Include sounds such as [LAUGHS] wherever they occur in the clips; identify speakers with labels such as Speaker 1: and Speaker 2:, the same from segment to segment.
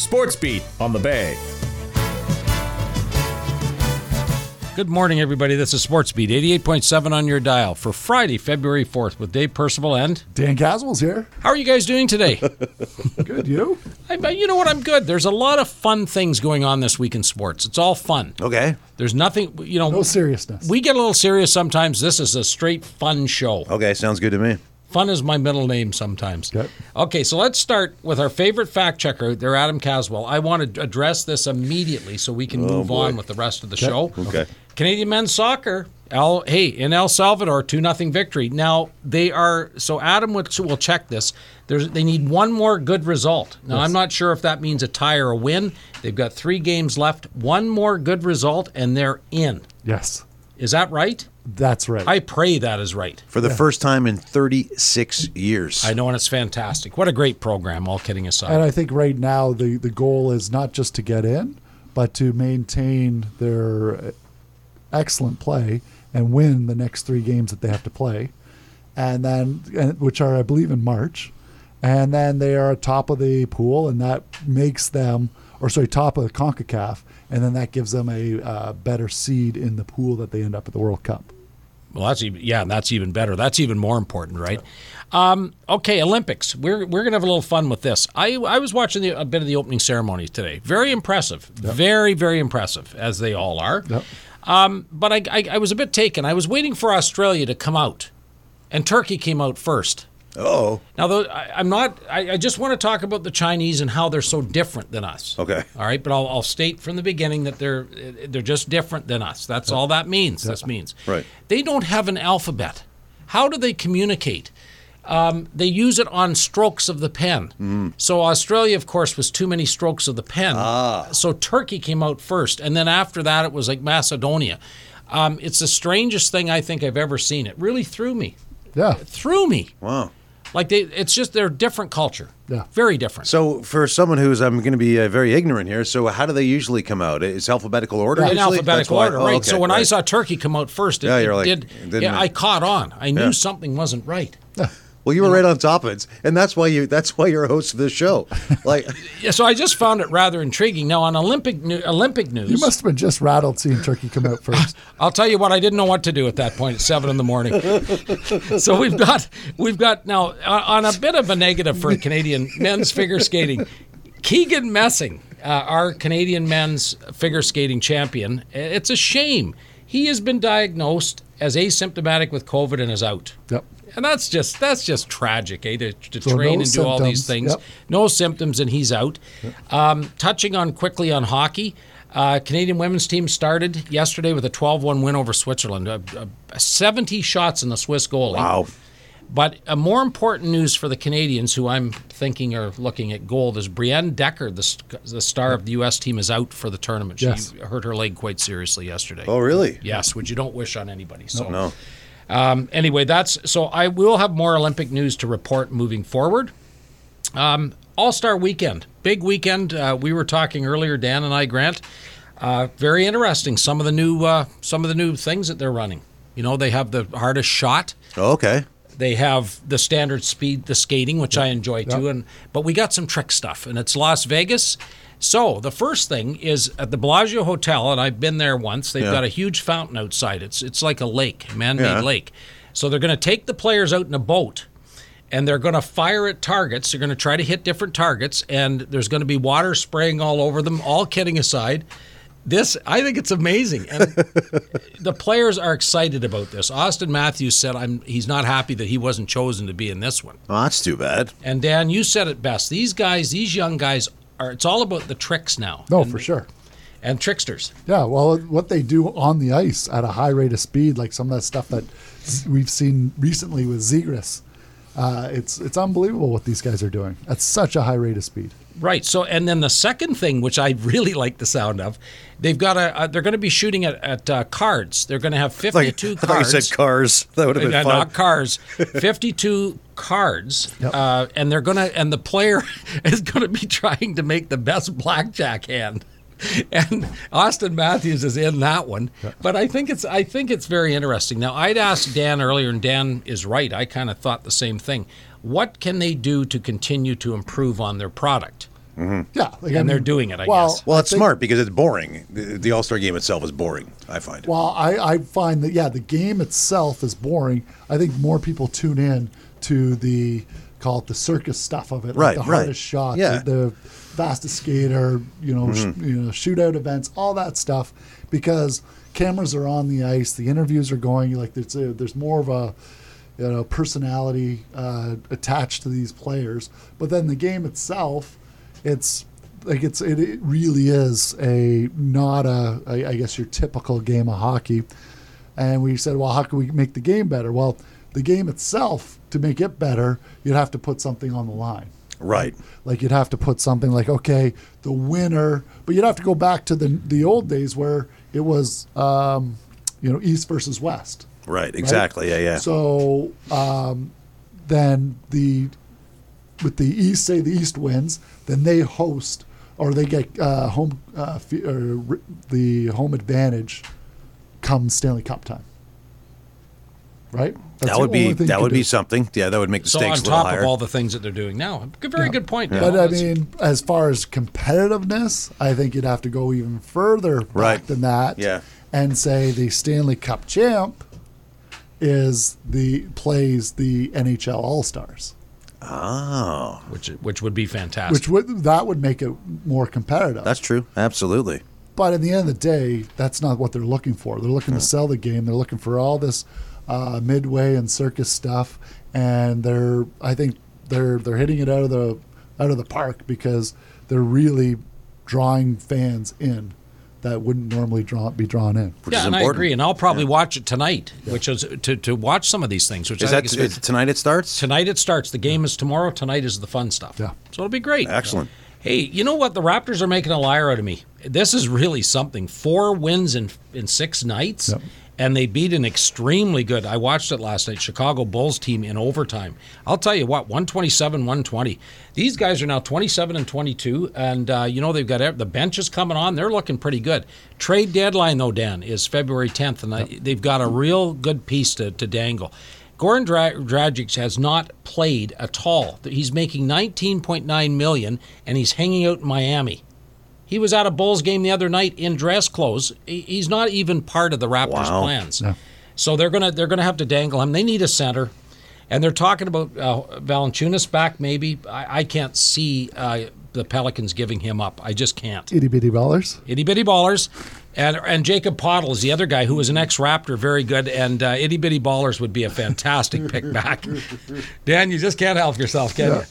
Speaker 1: Sports Beat on the Bay.
Speaker 2: Good morning, everybody. This is Sports Beat 88.7 on your dial for Friday, February 4th with Dave Percival and.
Speaker 3: Dan Caswell's here.
Speaker 2: How are you guys doing today? [LAUGHS]
Speaker 3: Good, you?
Speaker 2: I, you know what? I'm good. There's a lot of fun things going on this week in sports. It's all fun.
Speaker 4: Okay.
Speaker 2: There's nothing, you know.
Speaker 3: No seriousness.
Speaker 2: We get a little serious sometimes. This is a straight fun show.
Speaker 4: Okay, sounds good to me.
Speaker 2: Fun is my middle name sometimes.
Speaker 3: Okay.
Speaker 2: Okay, so let's start with our favorite fact checker. They're Adam Caswell. I want to address this immediately so we can oh, move on with the rest of the show.
Speaker 4: Okay.
Speaker 2: Canadian men's soccer. El, hey, in El Salvador, two nothing victory. Now they are so Adam will, will check this. There's they need one more good result. Now I'm not sure if that means a tie or a win. They've got three games left. One more good result and they're in.
Speaker 3: Yes,
Speaker 2: Is that right?
Speaker 3: That's right.
Speaker 2: I pray that is right.
Speaker 4: For the first time in 36 years.
Speaker 2: I know, and it's fantastic. What a great program. All kidding aside.
Speaker 3: and I think right now the, the goal is not just to get in, but to maintain their excellent play and win the next three games that they have to play, and then and, which are I believe in March, and then they are top of the pool, and that makes them or sorry top of the Concacaf, and then that gives them a uh, better seed in the pool that they end up at the World Cup.
Speaker 2: Well, that's even yeah, that's even better. That's even more important, right? Um, okay, Olympics. We're we're gonna have a little fun with this. I I was watching the, a bit of the opening ceremony today. Very impressive. Very very impressive, as they all are.
Speaker 3: Yep.
Speaker 2: Um, but I, I I was a bit taken. I was waiting for Australia to come out, and Turkey came out first.
Speaker 4: Oh,
Speaker 2: Now, though, I, I'm not. I, I just want to talk about the Chinese and how they're so different than us.
Speaker 4: Okay.
Speaker 2: All right, but I'll, I'll state from the beginning that they're they're just different than us. That's all that means. This means.
Speaker 4: Right.
Speaker 2: They don't have an alphabet. How do they communicate? Um, they use it on strokes of the pen. So Australia, of course, was too many strokes of the pen. Ah. So Turkey came out first, and then after that, it was like Macedonia. Um, it's the strangest thing I think I've ever seen. It really threw me.
Speaker 3: Yeah,
Speaker 2: Threw me.
Speaker 4: wow.
Speaker 2: Like they, it's just they're different culture.
Speaker 3: Yeah.
Speaker 2: Very different.
Speaker 4: So, for someone who's, I'm going to be uh, very ignorant here, so how do they usually come out? It's alphabetical order?
Speaker 2: in alphabetical
Speaker 4: That's why-
Speaker 2: order,
Speaker 4: oh,
Speaker 2: right?
Speaker 4: okay,
Speaker 2: so when I saw Turkey come out first, it,
Speaker 4: Yeah, you're like,
Speaker 2: did.
Speaker 4: it
Speaker 2: yeah, I caught on. I knew
Speaker 4: Yeah.
Speaker 2: something wasn't right.
Speaker 4: Well, you were right on top of it, and that's why you that's why you're a host of this show. [LAUGHS] Like,
Speaker 2: Yeah, so I just found it rather intriguing. Now on Olympic Olympic news,
Speaker 3: you must have been just rattled seeing Turkey come out first. [LAUGHS]
Speaker 2: I'll tell you what, I didn't know what to do at that point at seven in the morning. [LAUGHS] so we've got we've got now uh, on a bit of a negative for Canadian men's figure skating. Keegan Messing, uh, our Canadian men's figure skating champion, it's a shame he has been diagnosed as asymptomatic with COVID and is out.
Speaker 3: Yep.
Speaker 2: And that's just that's just tragic, eh? To, to
Speaker 3: So
Speaker 2: train
Speaker 3: no
Speaker 2: and do all these things,
Speaker 3: Yep.
Speaker 2: no symptoms, and he's out. Um, touching on quickly on hockey, uh, Canadian women's team started yesterday with a 12-1 win over Switzerland. Uh, uh, 70 shots in the Swiss goalie.
Speaker 4: wow.
Speaker 2: But a more important news for the Canadians, who I'm thinking are looking at gold, is Brianna Decker, the, the star of the U.S. team, is out for the tournament.
Speaker 3: Yes.
Speaker 2: She hurt her leg quite seriously yesterday.
Speaker 4: Oh, really?
Speaker 2: Yes, which you don't wish on anybody. So
Speaker 4: No.
Speaker 2: Um, anyway, that's so I will have more Olympic news to report moving forward. Um, All Star Weekend, big weekend. Uh, we were talking earlier, Dan and I, Grant. Uh, very interesting. Some of the new uh, some of the new things that they're running. You know, they have the hardest shot.
Speaker 4: Oh, okay.
Speaker 2: They have the standard speed, the skating, which I enjoy too. And but we got some trick stuff, and it's Las Vegas. So the first thing is at the Bellagio Hotel, and I've been there once. They've
Speaker 4: Yeah.
Speaker 2: got a huge fountain outside. It's it's like a lake, man-made
Speaker 4: Yeah.
Speaker 2: lake. So they're going to take the players out in a boat, and they're going to fire at targets. They're going to try to hit different targets, and there's going to be water spraying all over them. All kidding aside, this I think it's amazing, and [LAUGHS] the players are excited about this. Auston Matthews said, "I'm." He's not happy that he wasn't chosen to be in this one.
Speaker 4: Well, that's too bad.
Speaker 2: And Dan, you said it best. These guys, these young guys, are. It's all about the tricks now.
Speaker 3: No,
Speaker 2: and,
Speaker 3: for sure.
Speaker 2: And tricksters.
Speaker 3: Yeah, well, what they do on the ice at a high rate of speed, like some of that stuff that we've seen recently with Zegras, uh, it's it's unbelievable what these guys are doing at such a high rate of speed.
Speaker 2: Right. So, and then the second thing, which I [LAUGHS] really like the sound of, they've got a. Uh, they're going to be shooting at, at uh, cards. They're going to have
Speaker 4: Like,
Speaker 2: fifty-two
Speaker 4: I thought you said cars. That would have been
Speaker 2: Uh,
Speaker 4: fun.
Speaker 2: not cars. [LAUGHS] Fifty-two cards,
Speaker 3: Yep.
Speaker 2: uh, and they're gonna. And the player [LAUGHS] is going to be trying to make the best blackjack hand. [LAUGHS] And Auston Matthews is in that one, but I think it's I think it's very interesting. Now I'd asked Dan earlier, and Dan is right. I kind of thought the same thing. What can they do to continue to improve on their product?
Speaker 3: Yeah, like,
Speaker 2: And they're doing it, I
Speaker 3: well,
Speaker 2: guess.
Speaker 4: Well, it's
Speaker 3: think-
Speaker 4: smart because it's boring. The, the All Star game itself is boring. I find.
Speaker 3: Well, I, I find that yeah, the game itself is boring. I think more people tune in to the call it the circus stuff of it,
Speaker 4: Right,
Speaker 3: like the
Speaker 4: right.
Speaker 3: hardest shot,
Speaker 4: Yeah. Mm-hmm.
Speaker 3: the, the fastest skater, you know, sh- you know, shootout events, all that stuff, because cameras are on the ice, the interviews are going, like there's a, there's more of a you know personality uh, attached to these players, but then the game itself, it's like it's it, it really is a not a I, I guess your typical game of hockey, and we said, well, how can we make the game better? Well, the game itself to make it better, you'd have to put something on the line.
Speaker 4: right.
Speaker 3: Like you'd have to put something like, okay, the winner, but you'd have to go back to the the old days where it was, um, you know, East versus West.
Speaker 4: Right. Exactly. Yeah. Yeah.
Speaker 3: So um, then the with the East, say the East wins, then they host or they get uh, home uh, f- the home advantage come Stanley Cup time. Right. That's
Speaker 4: that would be that would
Speaker 3: could
Speaker 4: be something. Yeah, that would make the
Speaker 2: So
Speaker 4: stakes
Speaker 2: on
Speaker 4: a little
Speaker 2: top
Speaker 4: higher.
Speaker 2: of all the things that they're doing now, good, very
Speaker 3: Yeah.
Speaker 2: good point.
Speaker 3: But I mean, as far as competitiveness, I think you'd have to go even further back
Speaker 4: Right.
Speaker 3: than that.
Speaker 4: Yeah.
Speaker 3: And say the Stanley Cup champ is the plays the NHL All Stars,
Speaker 4: oh,
Speaker 2: which which would be fantastic.
Speaker 3: which would that would make it more competitive.
Speaker 4: that's true. Absolutely.
Speaker 3: But at the end of the day, that's not what they're looking for. They're looking to sell the game. They're looking for all this uh, midway and circus stuff, and they're I think they're they're hitting it out of the out of the park because they're really drawing fans in that wouldn't normally draw be drawn in.
Speaker 4: Which
Speaker 2: yeah,
Speaker 4: is
Speaker 2: and I agree. And I'll probably watch it tonight, which is to, to watch some of these things. Which
Speaker 4: Is
Speaker 2: I
Speaker 4: that
Speaker 2: think is
Speaker 4: is tonight? It starts.
Speaker 2: tonight. It starts. The game is tomorrow. Tonight is the fun stuff.
Speaker 3: Yeah.
Speaker 2: so it'll be great.
Speaker 4: Excellent.
Speaker 2: Hey, you know what? The Raptors are making a liar out of me. This is really something. Four wins in in six nights,
Speaker 3: Yep.
Speaker 2: and they beat an extremely good. I watched it last night. Chicago Bulls team in overtime. I'll tell you what, one twenty seven, one twenty. These guys are now twenty seven and twenty two, and uh, you know they've got the benches coming on. They're looking pretty good. Trade deadline though, Dan, is February tenth, and I, they've got a real good piece to, to dangle. Goran Dra- Dragic has not played at all. He's making 19.9 million and he's hanging out in Miami. He was at a Bulls game the other night in dress clothes. He's not even part of the Raptors'
Speaker 4: Wow.
Speaker 2: plans.
Speaker 3: No.
Speaker 2: So they're gonna they're gonna have to dangle him. They need a center, and they're talking about uh, Valanciunas back. Maybe I, I can't see uh, the Pelicans giving him up. I just can't
Speaker 3: Itty bitty ballers.
Speaker 2: itty bitty ballers. And, and Jakob Poeltl is the other guy who was an ex Raptor, very good. And uh, itty bitty ballers would be a fantastic [LAUGHS] pick back. [LAUGHS] Dan, you just can't help yourself, can you?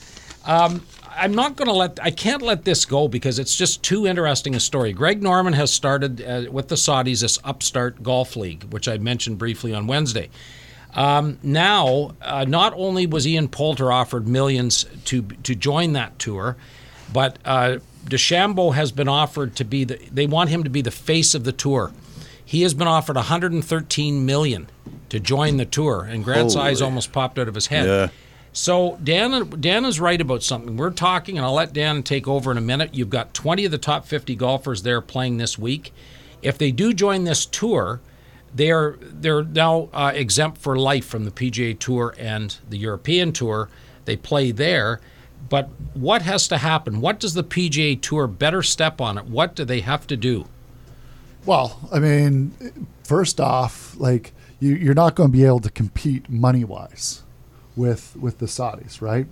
Speaker 2: Um, I'm not going to let, I can't let this go because it's just too interesting a story. Greg Norman has started uh, with the Saudis this upstart golf league, which I mentioned briefly on Wednesday. Um, now, uh, not only was Ian Poulter offered millions to to join that tour, but uh, DeChambeau has been offered to be the. They want him to be the face of the tour. He has been offered 113 million to join the tour, and Grant's
Speaker 4: Holy.
Speaker 2: eyes almost popped out of his head.
Speaker 4: Yeah.
Speaker 2: So Dan Dan is right about something. We're talking, and I'll let Dan take over in a minute. You've got 20 of the top 50 golfers there playing this week. If they do join this tour, they are they're now uh, exempt for life from the PGA Tour and the European Tour. They play there, but what has to happen? What does the PGA Tour better step on it? What do they have to do?
Speaker 3: Well, I mean, first off, like you, you're not going to be able to compete money wise with with the Saudis, right?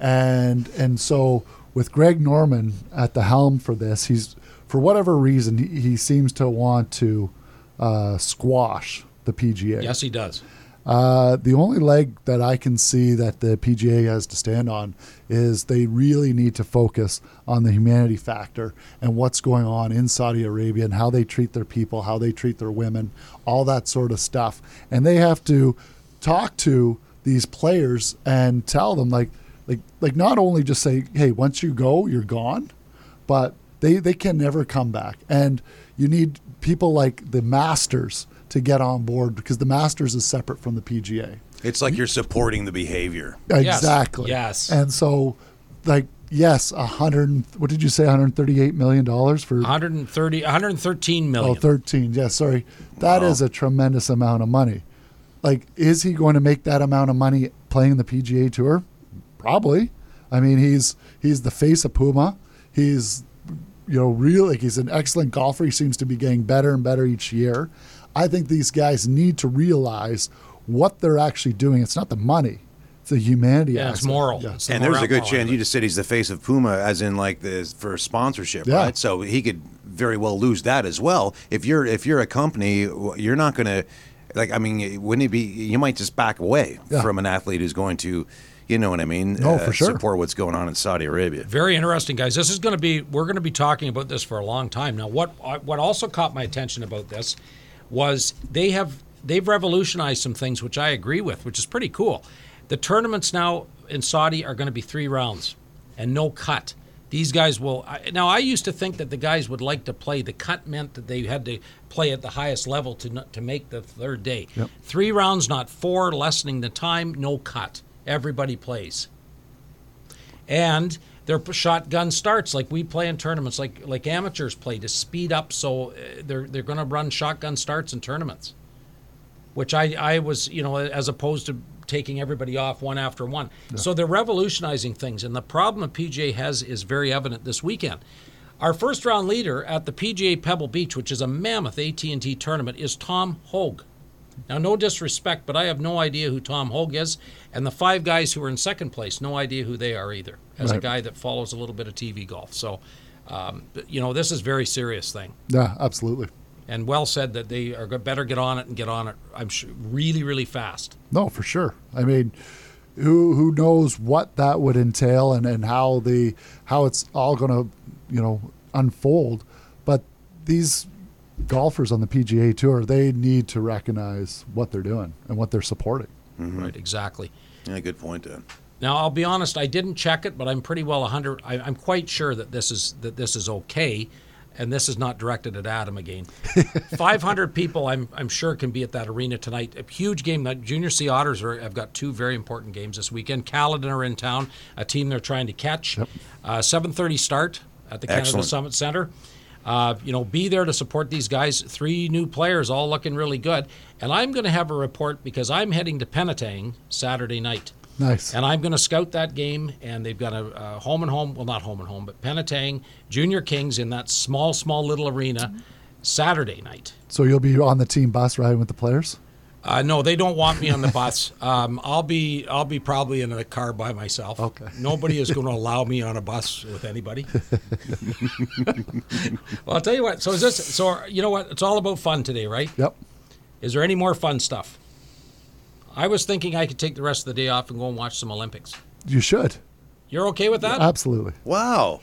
Speaker 3: And and so with Greg Norman at the helm for this, he's for whatever reason he, he seems to want to uh, squash the PGA.
Speaker 2: Yes, he does.
Speaker 3: Uh, the only leg that I can see that the PGA has to stand on is they really need to focus on the humanity factor and what's going on in Saudi Arabia and how they treat their people, how they treat their women, all that sort of stuff. And they have to talk to these players and tell them like like like not only just say, "Hey, once you go, you're gone," but they they can never come back. And you need people like the Masters to get on board because the Masters is separate from the PGA.
Speaker 4: It's like you're supporting the behavior.
Speaker 3: Exactly.
Speaker 2: Yes.
Speaker 3: And so, like, yes, a hundred. What did you say? One hundred thirty-eight million dollars for
Speaker 2: 130, 113 million.
Speaker 3: Oh, 13. Yeah, sorry. That is
Speaker 4: Wow.
Speaker 3: a tremendous amount of money. Like, is he going to make that amount of money playing the PGA Tour? Probably. I mean, he's he's the face of Puma. He's, you know, really he's an excellent golfer. He seems to be getting better and better each year. I think these guys need to realize what they're actually doing. It's not the money; it's the humanity.
Speaker 2: Yeah, it's
Speaker 3: aspect.
Speaker 2: moral.
Speaker 3: Yeah.
Speaker 2: It's the
Speaker 4: And there's a good chance
Speaker 2: of
Speaker 4: you just said he's the face of Puma, as in like the for sponsorship,
Speaker 3: Yeah.
Speaker 4: right? So he could very well lose that as well. If you're if you're a company, you're not going to like. I mean, wouldn't it be? You might just back away
Speaker 3: Yeah.
Speaker 4: from an athlete who's going to, you know what I mean?
Speaker 3: No, for uh, sure.
Speaker 4: Support what's going on in Saudi Arabia.
Speaker 2: Very interesting, guys. This is going to be we're going to be talking about this for a long time. Now, what uh, what also caught my attention about this was they have they've revolutionized some things, which I agree with, which is pretty cool. The tournaments now in Saudi are going to be three rounds and no cut. These guys will now. I used to think that the guys would like to play. The cut meant that they had to play at the highest level to to make the third day.
Speaker 3: Yep.
Speaker 2: Three rounds, not four, lessening the time. No cut. Everybody plays and they're shotgun starts like we play in tournaments, like like amateurs play to speed up. So uh, they're they're going to run shotgun starts in tournaments, which I I was you know as opposed to taking everybody off one after one. So they're revolutionizing things, and the problem that PGA has is very evident this weekend. Our first round leader at the PGA Pebble Beach, which is a mammoth AT&T tournament, is Tom Hoge. Now, no disrespect, but I have no idea who Tom Hoge is, and the five guys who are in second place, no idea who they are either. As a guy that follows a little bit of TV golf, so um, you know this is a very serious thing,
Speaker 3: Yeah, absolutely.
Speaker 2: and well said that they are better get on it and get on it. I'm sure really, really fast.
Speaker 3: No, for sure. I mean, who who knows what that would entail and, and how the how it's all going to you know unfold. But these golfers on the PGA Tour, they need to recognize what they're doing and what they're supporting.
Speaker 2: Right, exactly.
Speaker 4: Yeah, good point, Dan.
Speaker 2: Now, I'll be honest. I didn't check it, but I'm pretty well 100. I, I'm quite sure that this is that this is okay, and this is not directed at Adam again. [LAUGHS] 500 people, I'm I'm sure, can be at that arena tonight. A huge game. The Junior C Otters are, have got two very important games this weekend. Caledon are in town, a team they're trying to catch. Uh, 7:30 start at the Canada Summit Center. Uh, you know, be there to support these guys. Three new players, all looking really good. And I'm going to have a report because I'm heading to Penetang Saturday night.
Speaker 3: Nice.
Speaker 2: And I'm going to scout that game, and they've got a, a home and home, well, not home and home, but Penetang Junior Kings in that small, small little arena Saturday night.
Speaker 3: So you'll be on the team bus riding with the players.
Speaker 2: Uh, no, they don't want me on the bus. [LAUGHS] Um, I'll be, I'll be probably in a car by myself.
Speaker 3: Okay. [LAUGHS]
Speaker 2: Nobody is going to allow me on a bus with anybody. [LAUGHS] well, I'll tell you what. So is this? So you know what? It's all about fun today, right?
Speaker 3: Yep.
Speaker 2: Is there any more fun stuff? I was thinking I could take the rest of the day off and go and watch some Olympics.
Speaker 3: You should.
Speaker 2: You're okay with that?
Speaker 3: Absolutely.
Speaker 4: Wow.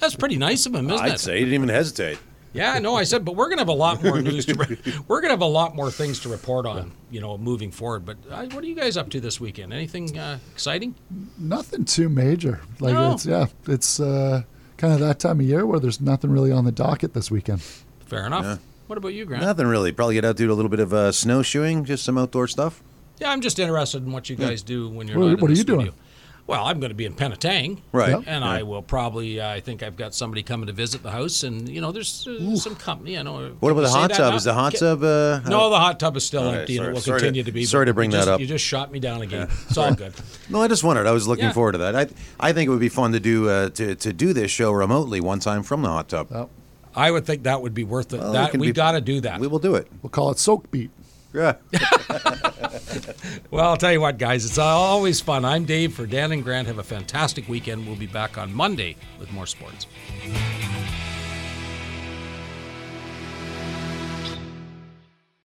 Speaker 2: That's pretty nice of him, isn't
Speaker 4: I'd
Speaker 2: it?
Speaker 4: say he didn't even hesitate.
Speaker 2: Yeah, no, I said, but we're gonna have a lot more news to. Re- [LAUGHS] we're gonna have a lot more things to report on, you know, moving forward. But uh, what are you guys up to this weekend? Anything uh, exciting?
Speaker 3: Nothing too major. Like
Speaker 2: No.
Speaker 3: it's yeah, it's uh, kind of that time of year where there's nothing really on the docket this weekend.
Speaker 2: Fair enough.
Speaker 4: Yeah.
Speaker 2: What about you, Grant?
Speaker 4: Nothing really. Probably get out, do a little bit of uh, snowshoeing, just some outdoor stuff.
Speaker 2: Yeah, I'm just interested in what you guys do when you're
Speaker 3: What-
Speaker 2: not in
Speaker 3: what
Speaker 2: the
Speaker 3: are you
Speaker 2: studio.
Speaker 3: doing?
Speaker 2: Well, I'm going to be in Penetang,
Speaker 4: Right.
Speaker 3: Yep.
Speaker 2: and
Speaker 4: Yeah.
Speaker 2: I will probably. Uh, I think I've got somebody coming to visit the house, and you know, there's uh, some company. I know.
Speaker 4: What about the hot tub?
Speaker 2: now?
Speaker 4: Is the hot tub? Uh,
Speaker 2: No, the hot tub is still
Speaker 4: Okay,
Speaker 2: empty, and
Speaker 4: sorry-
Speaker 2: it will
Speaker 4: sorry to-
Speaker 2: continue to be.
Speaker 4: sorry to bring that
Speaker 2: just-
Speaker 4: up.
Speaker 2: You just shot me down again. It's all good.
Speaker 4: No, I just wondered. I was looking
Speaker 2: Yeah.
Speaker 4: forward to that. I I think it would be fun to do uh, to to do this show remotely one time from the hot tub.
Speaker 3: Oh,
Speaker 2: I would think that would be worth it.
Speaker 4: Well,
Speaker 2: that we
Speaker 4: be-
Speaker 2: got to do that.
Speaker 4: We will do it.
Speaker 3: we'll call it soak beat. [LAUGHS]
Speaker 2: Well, I'll tell you what, guys, it's always fun. I'm Dave for Dan and Grant. Have a fantastic weekend. We'll be back on Monday with more sports.